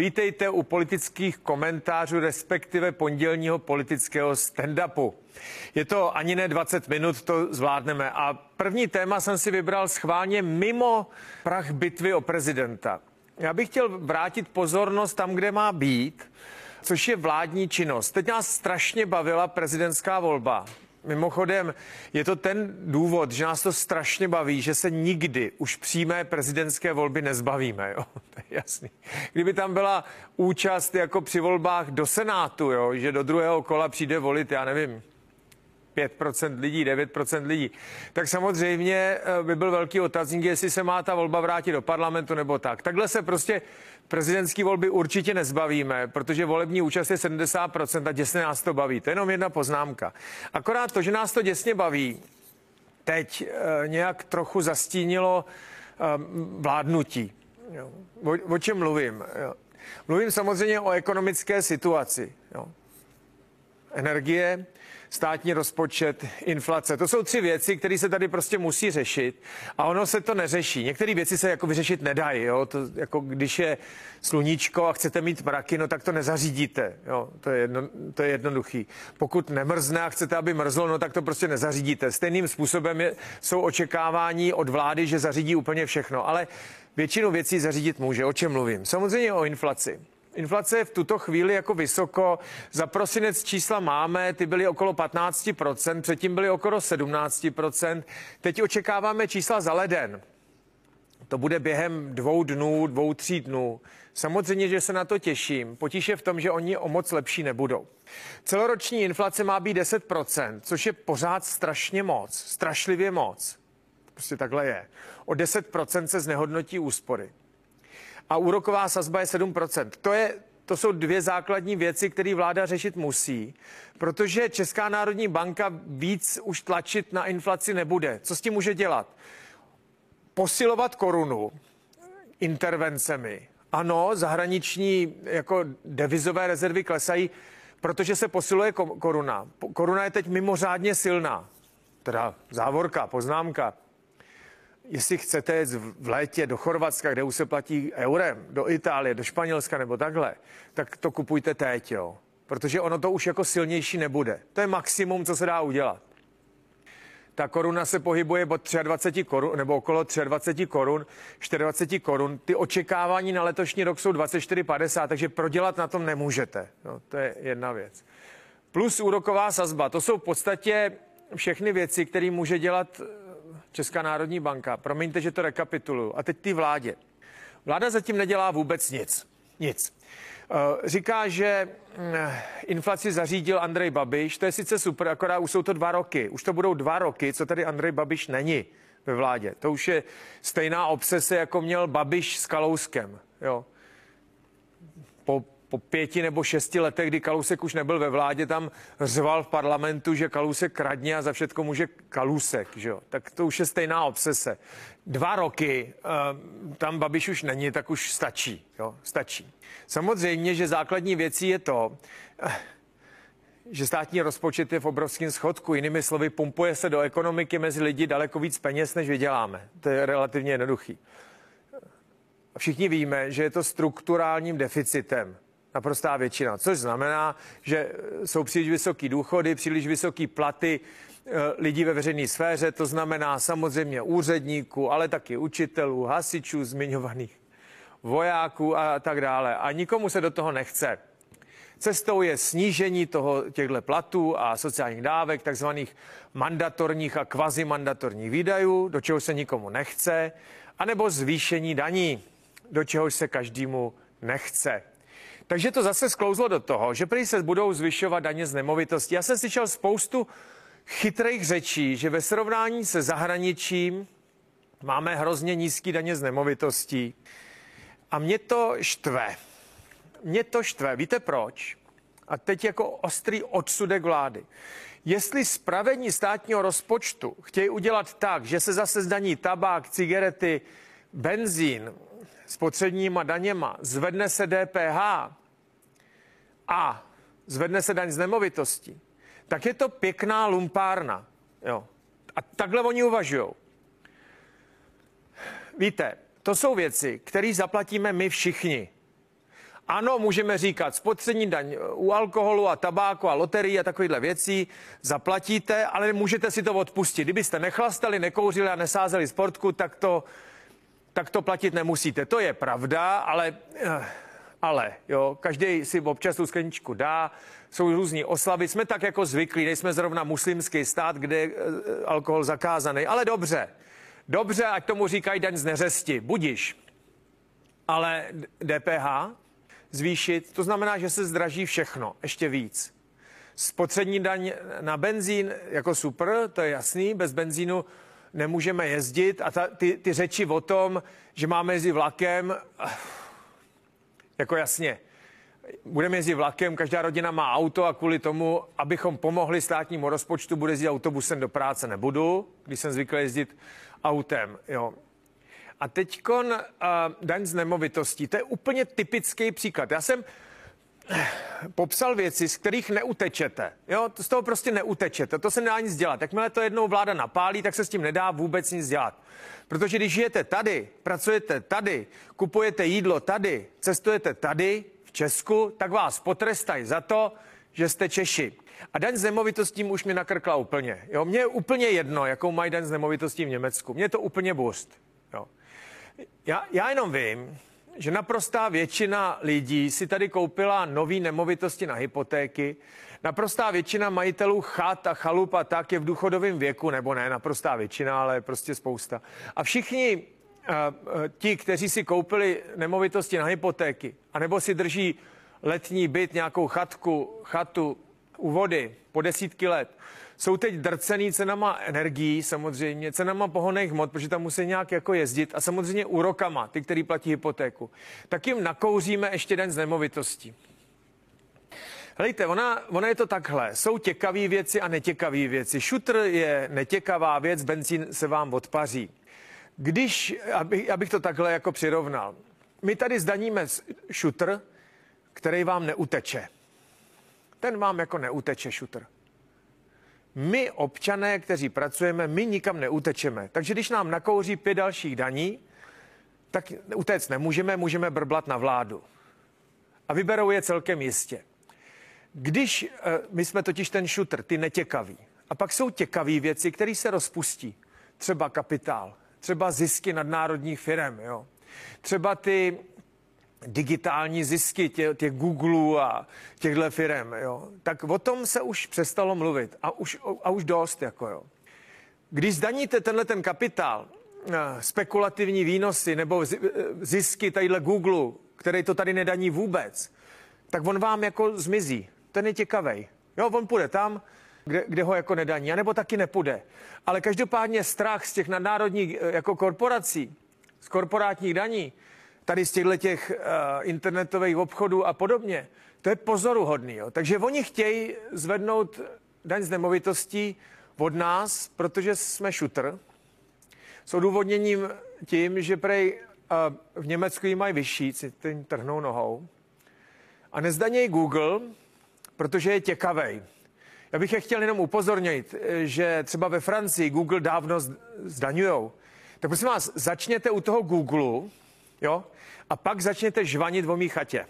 Vítejte u politických komentářů, respektive pondělního politického stand-upu. Je to ani ne 20 minut, to zvládneme. A první téma jsem si vybral schválně mimo prach bitvy o prezidenta. Já bych chtěl vrátit pozornost tam, kde má být, což je vládní činnost. Teď nás strašně bavila prezidentská volba. Mimochodem, je to ten důvod, že nás to strašně baví, že se nikdy už přímé prezidentské volby nezbavíme. Jo? To je jasný. Kdyby tam byla účast jako při volbách do Senátu, jo? že do druhého kola přijde volit, já nevím, 5% lidí, 9% lidí, tak samozřejmě eh, by byl velký otazník, jestli se má ta volba vrátit do parlamentu nebo tak. Takhle se prostě prezidentské volby určitě nezbavíme, protože volební účast je 70% a děsně nás to baví. To je jenom jedna poznámka. Akorát to, že nás to děsně baví, teď e, nějak trochu zastínilo e, vládnutí. O, o čem mluvím? Mluvím samozřejmě o ekonomické situaci. Energie, státní rozpočet, inflace. To jsou tři věci, které se tady prostě musí řešit a ono se to neřeší. Některé věci se jako vyřešit nedají. Jo? To, jako když je sluníčko a chcete mít mraky, no tak to nezařídíte. Jo? To, je jedno, to je jednoduchý. Pokud nemrzne a chcete, aby mrzlo, no tak to prostě nezařídíte. Stejným způsobem je, jsou očekávání od vlády, že zařídí úplně všechno. Ale většinu věcí zařídit může. O čem mluvím? Samozřejmě o inflaci. Inflace je v tuto chvíli jako vysoko. Za prosinec čísla máme, ty byly okolo 15%, předtím byly okolo 17%. Teď očekáváme čísla za leden. To bude během dvou dnů, dvou, tří dnů. Samozřejmě, že se na to těším. Potíž je v tom, že oni o moc lepší nebudou. Celoroční inflace má být 10%, což je pořád strašně moc, strašlivě moc. Prostě takhle je. O 10% se znehodnotí úspory a úroková sazba je 7%. To, je, to jsou dvě základní věci, které vláda řešit musí, protože Česká národní banka víc už tlačit na inflaci nebude. Co s tím může dělat? Posilovat korunu intervencemi. Ano, zahraniční jako devizové rezervy klesají, protože se posiluje koruna. Koruna je teď mimořádně silná. Teda závorka, poznámka jestli chcete jet v létě do Chorvatska, kde už se platí eurem, do Itálie, do Španělska nebo takhle, tak to kupujte teď, jo. Protože ono to už jako silnější nebude. To je maximum, co se dá udělat. Ta koruna se pohybuje od 23 korun, nebo okolo 23 korun, 24 korun. Ty očekávání na letošní rok jsou 24,50, takže prodělat na tom nemůžete. No, to je jedna věc. Plus úroková sazba. To jsou v podstatě všechny věci, které může dělat Česká národní banka, promiňte, že to rekapituluju, a teď ty vládě. Vláda zatím nedělá vůbec nic. Nic. Eh, říká, že mm, inflaci zařídil Andrej Babiš, to je sice super, akorát už jsou to dva roky. Už to budou dva roky, co tady Andrej Babiš není ve vládě. To už je stejná obsese, jako měl Babiš s Kalouskem. Jo. Po po pěti nebo šesti letech, kdy Kalousek už nebyl ve vládě, tam řval v parlamentu, že Kalousek kradně a za všetko může Kalousek, že jo? Tak to už je stejná obsese. Dva roky uh, tam Babiš už není, tak už stačí, jo? Stačí. Samozřejmě, že základní věcí je to, uh, že státní rozpočet je v obrovském schodku. Jinými slovy, pumpuje se do ekonomiky mezi lidi daleko víc peněz, než vyděláme. To je relativně jednoduchý. Všichni víme, že je to strukturálním deficitem naprostá většina, což znamená, že jsou příliš vysoké důchody, příliš vysoké platy eh, lidí ve veřejné sféře, to znamená samozřejmě úředníků, ale taky učitelů, hasičů, zmiňovaných vojáků a tak dále. A nikomu se do toho nechce. Cestou je snížení toho, těchto platů a sociálních dávek, takzvaných mandatorních a kvazimandatorních výdajů, do čeho se nikomu nechce, anebo zvýšení daní, do čehož se každému nechce. Takže to zase sklouzlo do toho, že prý se budou zvyšovat daně z nemovitosti. Já jsem slyšel spoustu chytrých řečí, že ve srovnání se zahraničím máme hrozně nízký daně z nemovitostí. A mě to štve. Mě to štve. Víte proč? A teď jako ostrý odsudek vlády. Jestli spravení státního rozpočtu chtějí udělat tak, že se zase zdaní tabák, cigarety, benzín, spotřebníma daněma, zvedne se DPH, a zvedne se daň z nemovitosti, tak je to pěkná lumpárna. Jo. A takhle oni uvažují. Víte, to jsou věci, které zaplatíme my všichni. Ano, můžeme říkat spotřební daň u alkoholu a tabáku a loterii a takovýchhle věcí zaplatíte, ale můžete si to odpustit. Kdybyste nechlastali, nekouřili a nesázeli sportku, tak to, tak to platit nemusíte. To je pravda, ale, eh, ale jo, každý si občas tu skleničku dá, jsou různí oslavy, jsme tak jako zvyklí, nejsme zrovna muslimský stát, kde je eh, alkohol zakázaný, ale dobře, dobře, ať tomu říkají daň z neřesti, budiš. Ale DPH zvýšit, to znamená, že se zdraží všechno, ještě víc. Spotřební daň na benzín jako super, to je jasný, bez benzínu nemůžeme jezdit a ta, ty, ty řeči o tom, že máme jezdit vlakem, jako jasně, budeme jezdit vlakem, každá rodina má auto a kvůli tomu, abychom pomohli státnímu rozpočtu, bude jezdit autobusem do práce nebudu, když jsem zvyklý jezdit autem. Jo. A teď uh, daň z nemovitostí. To je úplně typický příklad. Já jsem popsal věci, z kterých neutečete. Jo, z toho prostě neutečete. To se nedá nic dělat. Jakmile to jednou vláda napálí, tak se s tím nedá vůbec nic dělat. Protože když žijete tady, pracujete tady, kupujete jídlo tady, cestujete tady v Česku, tak vás potrestají za to, že jste Češi. A daň z nemovitostí už mi nakrkla úplně. Jo, mně je úplně jedno, jakou mají daň z nemovitostí v Německu. Mně je to úplně burst. Jo. Já, já jenom vím, že naprostá většina lidí si tady koupila nové nemovitosti na hypotéky. Naprostá většina majitelů chat a chalup a tak je v důchodovém věku, nebo ne naprostá většina, ale prostě spousta. A všichni uh, ti, kteří si koupili nemovitosti na hypotéky, anebo si drží letní byt, nějakou chatku, chatu u vody po desítky let, jsou teď drcený cenama energií, samozřejmě, cenama pohonných hmot, protože tam musí nějak jako jezdit a samozřejmě úrokama, ty, který platí hypotéku. Tak jim nakouříme ještě den z nemovitostí. Helejte, ona, ona je to takhle. Jsou těkavé věci a netěkavé věci. Šutr je netěkavá věc, benzín se vám odpaří. Když, abych, abych to takhle jako přirovnal, my tady zdaníme šutr, který vám neuteče. Ten vám jako neuteče šutr my občané, kteří pracujeme, my nikam neutečeme. Takže když nám nakouří pět dalších daní, tak utéct nemůžeme, můžeme brblat na vládu. A vyberou je celkem jistě. Když eh, my jsme totiž ten šutr, ty netěkaví, a pak jsou těkavé věci, které se rozpustí. Třeba kapitál, třeba zisky nadnárodních firm, jo. Třeba ty digitální zisky těch, těch Google a těchto firm, jo, tak o tom se už přestalo mluvit a už, a už dost. Jako jo. Když zdaníte tenhle ten kapitál, eh, spekulativní výnosy nebo eh, zisky tadyhle Google, který to tady nedaní vůbec, tak on vám jako zmizí. Ten je těkavý. Jo, on půjde tam, kde, kde ho jako nedaní, anebo taky nepůjde. Ale každopádně strach z těch nadnárodních eh, jako korporací, z korporátních daní, tady z těchto těch uh, internetových obchodů a podobně. To je pozoruhodný. Jo. Takže oni chtějí zvednout daň z nemovitostí od nás, protože jsme šutr. S odůvodněním tím, že prej uh, v Německu ji mají vyšší, si tím trhnou nohou. A nezdanějí Google, protože je těkavej. Já bych je chtěl jenom upozornit, že třeba ve Francii Google dávno zdaňujou. Tak prosím vás, začněte u toho Google, jo, a pak začněte žvanit o mý chatě.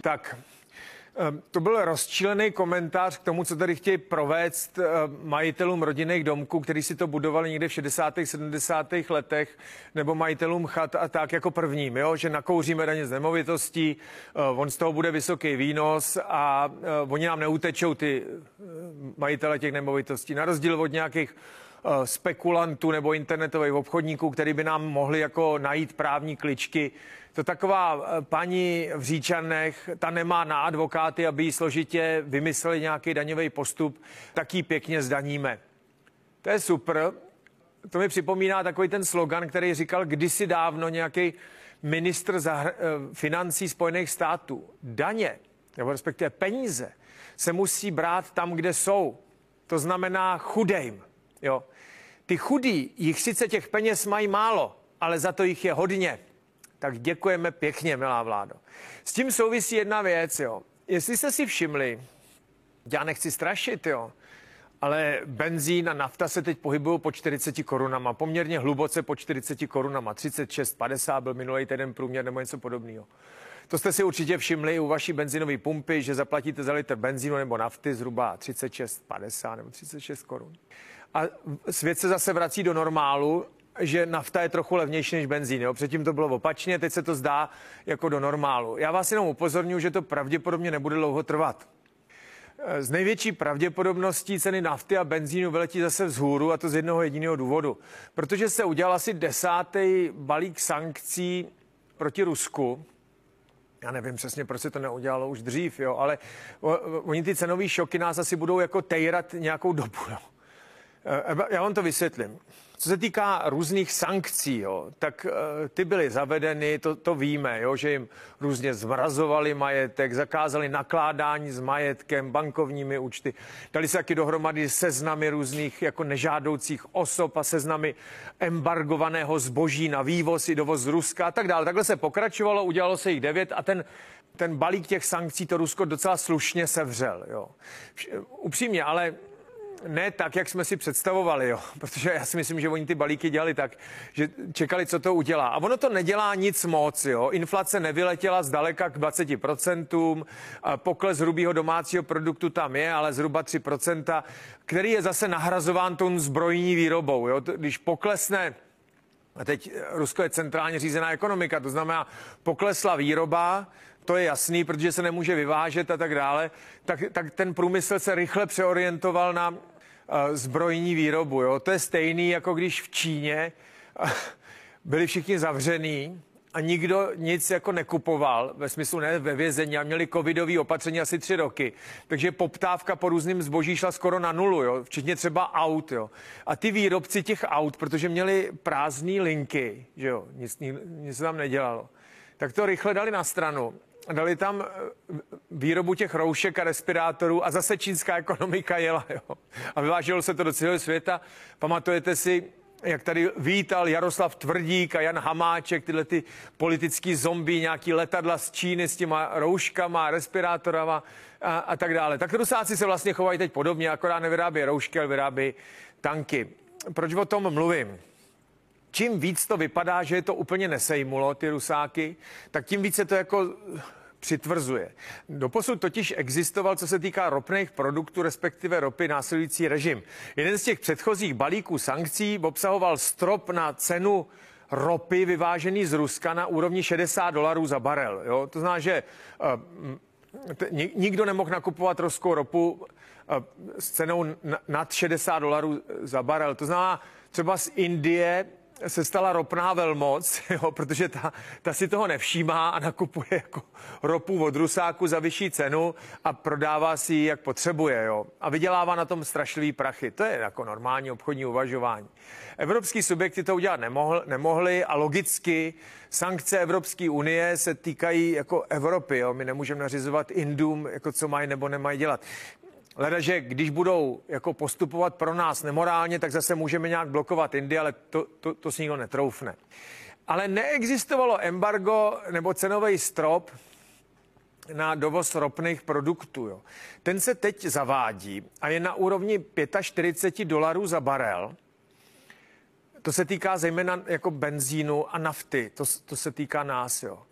Tak, ehm, to byl rozčílený komentář k tomu, co tady chtějí provést ehm, majitelům rodinných domků, kteří si to budovali někde v 60. 70. letech, nebo majitelům chat a tak jako prvním, jo? že nakouříme daně z nemovitostí, ehm, on z toho bude vysoký výnos a oni nám neutečou ty majitele těch nemovitostí. Na rozdíl od nějakých spekulantů nebo internetových obchodníků, který by nám mohli jako najít právní kličky. To taková eh, paní v Říčanech, ta nemá na advokáty, aby jí složitě vymysleli nějaký daňový postup, tak ji pěkně zdaníme. To je super. To mi připomíná takový ten slogan, který říkal kdysi dávno nějaký ministr zahr- eh, financí Spojených států. Daně, nebo respektive peníze, se musí brát tam, kde jsou. To znamená chudejm. Jo. Ty chudí, jich sice těch peněz mají málo, ale za to jich je hodně. Tak děkujeme pěkně, milá vládo. S tím souvisí jedna věc, jo. Jestli jste si všimli, já nechci strašit, jo, ale benzín a nafta se teď pohybují po 40 korunama, poměrně hluboce po 40 korunama, 36, 50 byl minulý týden průměr nebo něco podobného. To jste si určitě všimli u vaší benzinové pumpy, že zaplatíte za litr benzínu nebo nafty zhruba 36, 50 nebo 36 korun. A svět se zase vrací do normálu, že nafta je trochu levnější než benzín. Jo? Předtím to bylo opačně, teď se to zdá jako do normálu. Já vás jenom upozorňuji, že to pravděpodobně nebude dlouho trvat. Z největší pravděpodobností ceny nafty a benzínu vyletí zase vzhůru a to z jednoho jediného důvodu. Protože se udělal asi desátý balík sankcí proti Rusku, já nevím přesně, proč se to neudělalo už dřív, jo, ale oni ty cenové šoky nás asi budou jako tejrat nějakou dobu. Jo. E, já vám to vysvětlím. Co se týká různých sankcí, jo, tak uh, ty byly zavedeny, to, to víme, jo, že jim různě zmrazovali majetek, zakázali nakládání s majetkem, bankovními účty. Dali se taky dohromady seznamy různých jako nežádoucích osob a seznamy embargovaného zboží na vývoz i dovoz z Ruska a tak dále. Takhle se pokračovalo, udělalo se jich devět a ten ten balík těch sankcí to Rusko docela slušně sevřel. Jo. Upřímně, ale ne tak, jak jsme si představovali, jo. protože já si myslím, že oni ty balíky dělali tak, že čekali, co to udělá. A ono to nedělá nic moc. Jo. Inflace nevyletěla zdaleka k 20%, pokles hrubého domácího produktu tam je, ale zhruba 3%, který je zase nahrazován tou zbrojní výrobou. Jo. Když poklesne a teď Rusko je centrálně řízená ekonomika, to znamená, poklesla výroba, to je jasný, protože se nemůže vyvážet a tak dále, tak, tak ten průmysl se rychle přeorientoval na uh, zbrojní výrobu. Jo? To je stejný, jako když v Číně uh, byli všichni zavřený a nikdo nic jako nekupoval, ve smyslu ne ve vězení a měli covidové opatření asi tři roky. Takže poptávka po různým zboží šla skoro na nulu, jo? včetně třeba aut. Jo? A ty výrobci těch aut, protože měli prázdné linky, že jo? Nic, nic tam nedělalo, tak to rychle dali na stranu dali tam eh, výrobu těch roušek a respirátorů a zase čínská ekonomika jela. Jo. A vyváželo se to do celého světa. Pamatujete si, jak tady vítal Jaroslav Tvrdík a Jan Hamáček, tyhle ty politický zombie, nějaký letadla z Číny s těma rouškama, respirátorama a, a tak dále. Tak Rusáci se vlastně chovají teď podobně, akorát nevyrábí roušky, ale vyrábí tanky. Proč o tom mluvím? Čím víc to vypadá, že je to úplně nesejmulo, ty rusáky, tak tím více to jako přitvrzuje. Doposud totiž existoval, co se týká ropných produktů, respektive ropy, následující režim. Jeden z těch předchozích balíků sankcí obsahoval strop na cenu ropy vyvážený z Ruska na úrovni 60 dolarů za barel. Jo? To znamená, že t- nikdo nemohl nakupovat ruskou ropu uh, s cenou nad 60 dolarů za barel. To znamená, třeba z Indie se stala ropná velmoc, jo, protože ta, ta si toho nevšímá a nakupuje jako ropu od Rusáku za vyšší cenu a prodává si ji, jak potřebuje. Jo, a vydělává na tom strašlivý prachy. To je jako normální obchodní uvažování. Evropský subjekty to udělat nemohl, nemohli a logicky sankce Evropské unie se týkají jako Evropy. Jo. My nemůžeme nařizovat Indům, jako co mají nebo nemají dělat. Leda, že když budou jako postupovat pro nás nemorálně, tak zase můžeme nějak blokovat Indii, ale to, to, to si nikdo netroufne. Ale neexistovalo embargo nebo cenový strop na dovoz ropných produktů. Jo. Ten se teď zavádí a je na úrovni 45 dolarů za barel. To se týká zejména jako benzínu a nafty. To, to se týká nás. Jo.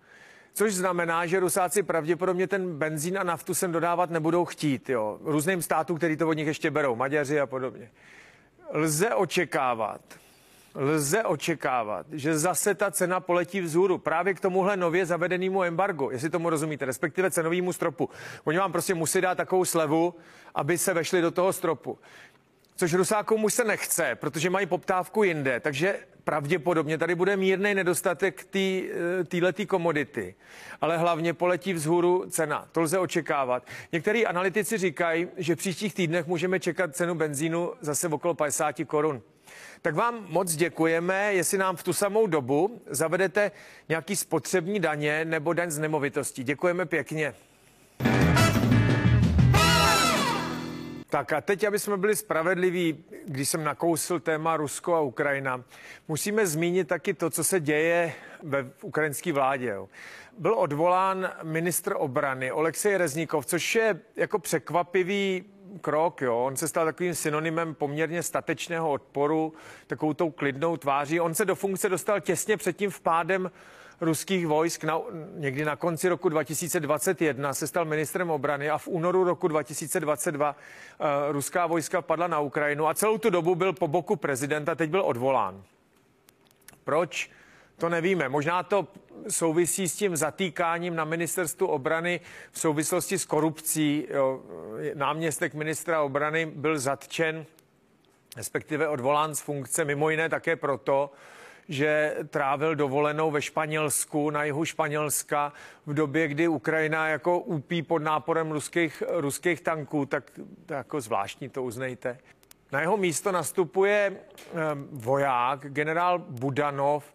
Což znamená, že Rusáci pravděpodobně ten benzín a naftu sem dodávat nebudou chtít, jo. Různým státům, který to od nich ještě berou, Maďaři a podobně. Lze očekávat, lze očekávat, že zase ta cena poletí vzhůru právě k tomuhle nově zavedenému embargo, jestli tomu rozumíte, respektive cenovému stropu. Oni vám prostě musí dát takovou slevu, aby se vešli do toho stropu což Rusákům už se nechce, protože mají poptávku jinde, takže pravděpodobně tady bude mírný nedostatek této eh, komodity, ale hlavně poletí vzhůru cena. To lze očekávat. Některý analytici říkají, že v příštích týdnech můžeme čekat cenu benzínu zase okolo 50 korun. Tak vám moc děkujeme, jestli nám v tu samou dobu zavedete nějaký spotřební daně nebo daň z nemovitostí. Děkujeme pěkně. Tak a teď, aby jsme byli spravedliví, když jsem nakousil téma Rusko a Ukrajina, musíme zmínit taky to, co se děje ve ukrajinské vládě. Byl odvolán ministr obrany Oleksej Reznikov, což je jako překvapivý krok, jo. On se stal takovým synonymem poměrně statečného odporu, takovou tou klidnou tváří. On se do funkce dostal těsně před tím vpádem ruských vojsk na, někdy na konci roku 2021 se stal ministrem obrany a v únoru roku 2022 uh, eh, ruská vojska padla na Ukrajinu a celou tu dobu byl po boku prezidenta, teď byl odvolán. Proč? To nevíme. Možná to souvisí s tím zatýkáním na ministerstvu obrany v souvislosti s korupcí. Jo, náměstek ministra obrany byl zatčen, respektive odvolán z funkce, mimo jiné také proto, že trávil dovolenou ve Španělsku, na jihu Španělska, v době, kdy Ukrajina jako úpí pod náporem ruských, ruských tanků, tak jako zvláštní to uznejte. Na jeho místo nastupuje eh, voják, generál Budanov,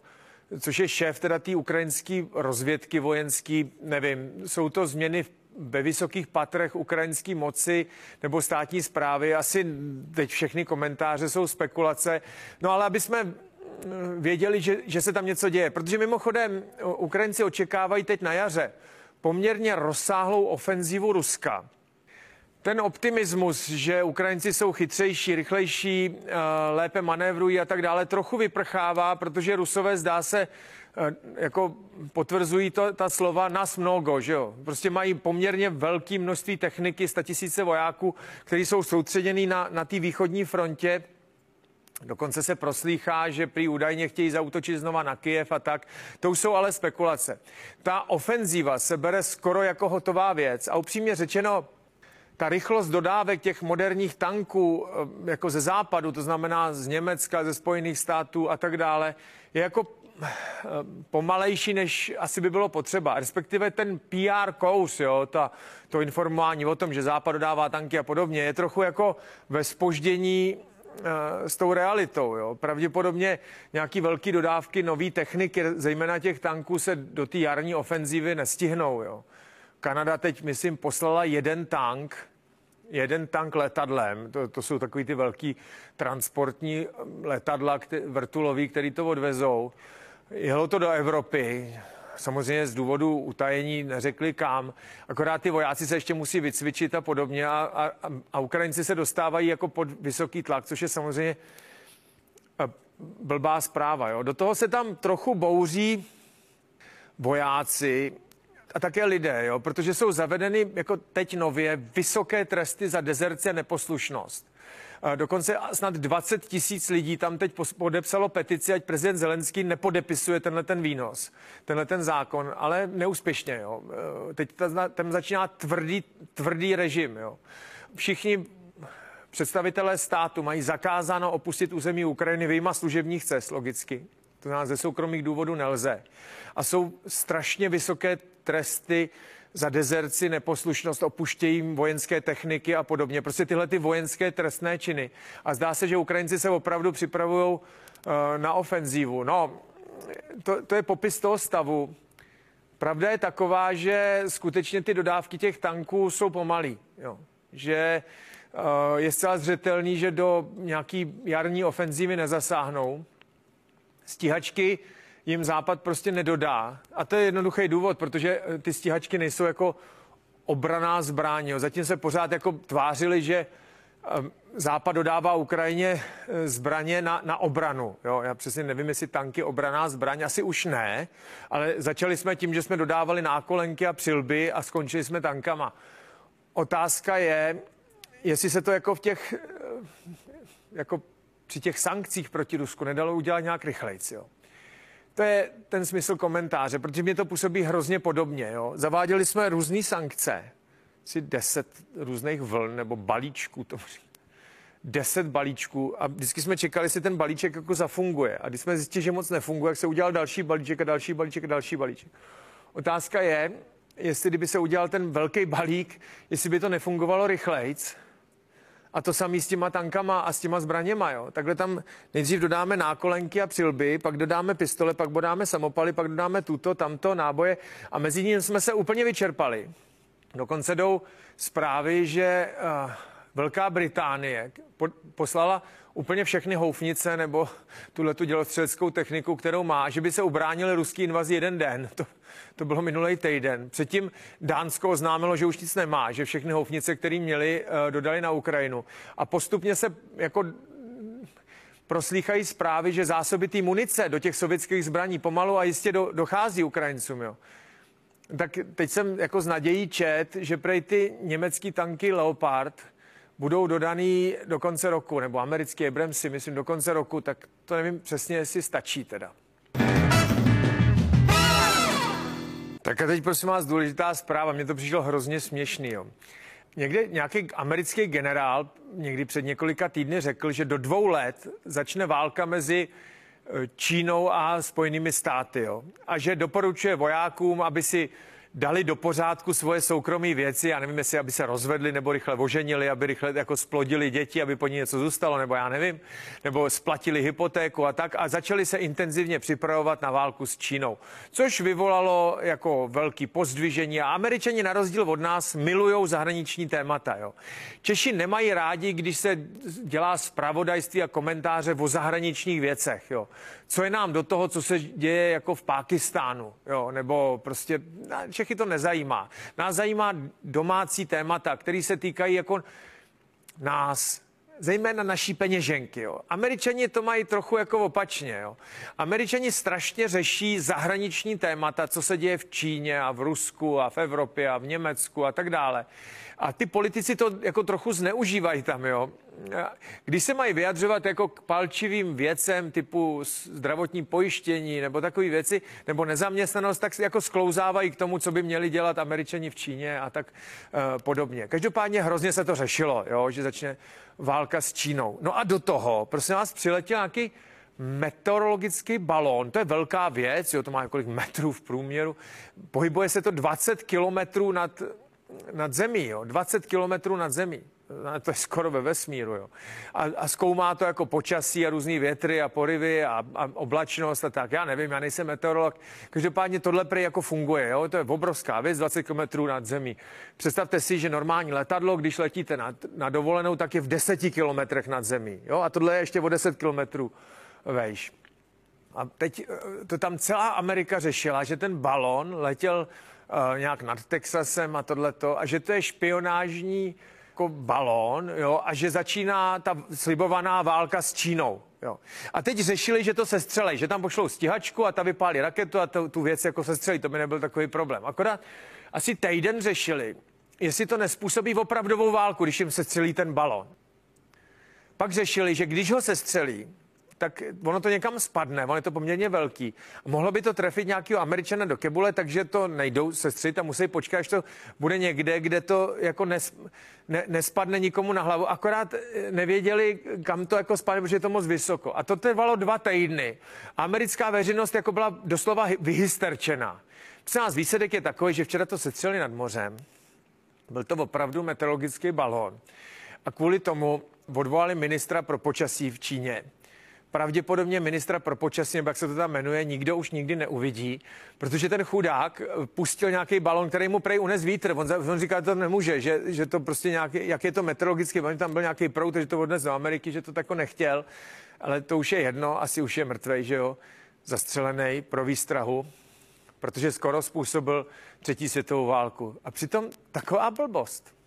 což je šéf teda té ukrajinské rozvědky vojenský, nevím, jsou to změny ve vysokých patrech ukrajinské moci nebo státní zprávy. Asi teď všechny komentáře jsou spekulace. No ale aby jsme věděli, že, že se tam něco děje. Protože mimochodem Ukrajinci očekávají teď na jaře poměrně rozsáhlou ofenzivu Ruska. Ten optimismus, že Ukrajinci jsou chytřejší, rychlejší, eh, lépe manévrují a tak dále, trochu vyprchává, protože Rusové zdá se eh, jako potvrzují to, ta slova nás mnogo, že jo. Prostě mají poměrně velké množství techniky, tisíce vojáků, kteří jsou soustředěni na, na té východní frontě Dokonce se proslýchá, že prý údajně chtějí zautočit znova na Kyjev a tak. To už jsou ale spekulace. Ta ofenzíva se bere skoro jako hotová věc a upřímně řečeno, ta rychlost dodávek těch moderních tanků eh, jako ze západu, to znamená z Německa, ze Spojených států a tak dále, je jako eh, pomalejší, než asi by bylo potřeba. Respektive ten PR kous, jo, ta, to informování o tom, že Západ dodává tanky a podobně, je trochu jako ve spoždění s tou realitou. Jo. Pravděpodobně nějaký velký dodávky nové techniky, zejména těch tanků, se do té jarní ofenzívy nestihnou. Jo. Kanada teď, myslím, poslala jeden tank, jeden tank letadlem, to, to jsou takový ty velký transportní letadla kte, vrtulový, který to odvezou. Jelo to do Evropy, samozřejmě z důvodu utajení neřekli kam, akorát ty vojáci se ještě musí vycvičit a podobně a, a, a Ukrajinci se dostávají jako pod vysoký tlak, což je samozřejmě eh, blbá zpráva. Jo. Do toho se tam trochu bouří vojáci a také lidé, jo, protože jsou zavedeny jako teď nově vysoké tresty za dezerci a neposlušnost. Dokonce snad 20 tisíc lidí tam teď podepsalo petici, ať prezident Zelenský nepodepisuje tenhle ten výnos, tenhle ten zákon, ale neúspěšně. Jo. E, teď tam začíná tvrdý, tvrdý režim. Jo. Všichni představitelé státu mají zakázáno opustit území Ukrajiny vyjma služebních cest, logicky. To znamená, ze soukromých důvodů nelze. A jsou strašně vysoké tresty za dezerci, neposlušnost, opuštění vojenské techniky a podobně. Prostě tyhle ty vojenské trestné činy. A zdá se, že Ukrajinci se opravdu připravují uh, na ofenzívu. No, to, to je popis toho stavu. Pravda je taková, že skutečně ty dodávky těch tanků jsou pomalý. Jo. Že uh, je zcela zřetelný, že do nějaký jarní ofenzívy nezasáhnou. Stíhačky jim Západ prostě nedodá. A to je jednoduchý důvod, protože eh, ty stíhačky nejsou jako obraná zbraň. Zatím se pořád jako tvářili, že ehm, Západ dodává Ukrajině eh, zbraně na, na obranu. Jo, já přesně nevím, jestli tanky obraná zbraň, asi už ne, ale začali jsme tím, že jsme dodávali nákolenky a přilby a skončili jsme tankama. Otázka je, jestli se to jako v těch, eh, jako při těch sankcích proti Rusku nedalo udělat nějak rychlejc. Jo. To je ten smysl komentáře, protože mě to působí hrozně podobně. Jo? Zaváděli jsme různé sankce, si deset různých vln nebo balíčků, to deset balíčků a vždycky jsme čekali, jestli ten balíček jako zafunguje. A když jsme zjistili, že moc nefunguje, jak se udělal další balíček a další balíček a další balíček. Otázka je, jestli kdyby se udělal ten velký balík, jestli by to nefungovalo rychlejc, a to samý s těma tankama a s těma zbraněma. Jo. Takhle tam nejdřív dodáme nákolenky a přilby, pak dodáme pistole, pak dodáme samopaly, pak dodáme tuto, tamto, náboje a mezi ním jsme se úplně vyčerpali. Dokonce jdou zprávy, že uh, Velká Británie poslala úplně všechny houfnice nebo tuhle tu dělostřeleckou techniku, kterou má, že by se ubránili ruský invazi jeden den. To, to bylo minulý týden. Předtím Dánsko oznámilo, že už nic nemá, že všechny houfnice, které měli, eh, dodali na Ukrajinu. A postupně se jako proslýchají zprávy, že zásoby té munice do těch sovětských zbraní pomalu a jistě do, dochází Ukrajincům. Jo. Tak teď jsem jako z nadějí čet, že prej ty německý tanky Leopard budou dodaný do konce roku, nebo americký Abramsy, myslím, do konce roku, tak to nevím přesně, jestli stačí teda. Tak a teď prosím vás důležitá zpráva, mně to přišlo hrozně směšný. Jo. Někde nějaký americký generál někdy před několika týdny řekl, že do dvou let začne válka mezi e, Čínou a Spojenými státy. Jo. A že doporučuje vojákům, aby si dali do pořádku svoje soukromé věci, já nevím, jestli aby se rozvedli nebo rychle oženili, aby rychle jako splodili děti, aby po ní něco zůstalo, nebo já nevím, nebo splatili hypotéku a tak a začali se intenzivně připravovat na válku s Čínou, což vyvolalo jako velký pozdvižení a američani na rozdíl od nás milují zahraniční témata. Jo. Češi nemají rádi, když se dělá zpravodajství a komentáře o zahraničních věcech. Jo. Co je nám do toho, co se děje jako v Pákistánu, jo, nebo prostě Čechy to nezajímá. Nás zajímá domácí témata, které se týkají jako nás, zejména naší peněženky. Jo. Američani to mají trochu jako opačně. Jo. Američani strašně řeší zahraniční témata, co se děje v Číně a v Rusku a v Evropě a v Německu a tak dále. A ty politici to jako trochu zneužívají tam, jo. Když se mají vyjadřovat jako k palčivým věcem typu zdravotní pojištění nebo takové věci, nebo nezaměstnanost, tak jako sklouzávají k tomu, co by měli dělat američani v Číně a tak uh, podobně. Každopádně hrozně se to řešilo, jo, že začne válka s Čínou. No a do toho, prosím vás, přiletěl nějaký meteorologický balón, to je velká věc, jo, to má několik metrů v průměru, pohybuje se to 20 kilometrů nad nad zemí, jo, 20 kilometrů nad zemí. To je skoro ve vesmíru. Jo. A, a zkoumá to jako počasí a různé větry a porivy a, a oblačnost a tak. Já nevím, já nejsem meteorolog. Každopádně tohle prý jako funguje. Jo. To je obrovská věc, 20 km nad zemí. Představte si, že normální letadlo, když letíte na, na dovolenou, tak je v 10 kilometrech nad zemí. Jo. A tohle je ještě o 10 kilometrů vejš. A teď eh, to tam celá Amerika řešila, že ten balon letěl uh, nějak nad Texasem a tohleto, a že to je špionážní jako balón, jo, a že začíná ta slibovaná válka s Čínou. Jo. A teď řešili, že to se střelej, že tam pošlou stíhačku a ta vypálí raketu a tu, tu věc jako se střelí, to by nebyl takový problém. Akorát asi týden řešili, jestli to nespůsobí opravdovou válku, když jim se střelí ten balon. Pak řešili, že když ho se střelí, tak ono to někam spadne, ono je to poměrně velký. Mohlo by to trefit nějakého američana do kebule, takže to nejdou sestřit a musí počkat, až to bude někde, kde to jako nes, ne, nespadne nikomu na hlavu. Akorát eh, nevěděli, kam to jako spadne, protože je to moc vysoko. A to trvalo dva týdny. Americká veřejnost jako byla doslova vyhysterčená. Přes nás výsledek je takový, že včera to setřeli nad mořem. Byl to opravdu meteorologický balón. A kvůli tomu odvolali ministra pro počasí v Číně pravděpodobně ministra pro počasí, nebo jak se to tam jmenuje, nikdo už nikdy neuvidí, protože ten chudák eh, pustil nějaký balon, který mu prej unes vítr. On, on říká, že to nemůže, že, že to prostě nějaký, jak je to meteorologicky, on tam byl nějaký prout, že to odnes do Ameriky, že to tako nechtěl, ale to už je jedno, asi už je mrtvej, že jo, zastřelený pro výstrahu, protože skoro způsobil třetí světovou válku. A přitom taková blbost.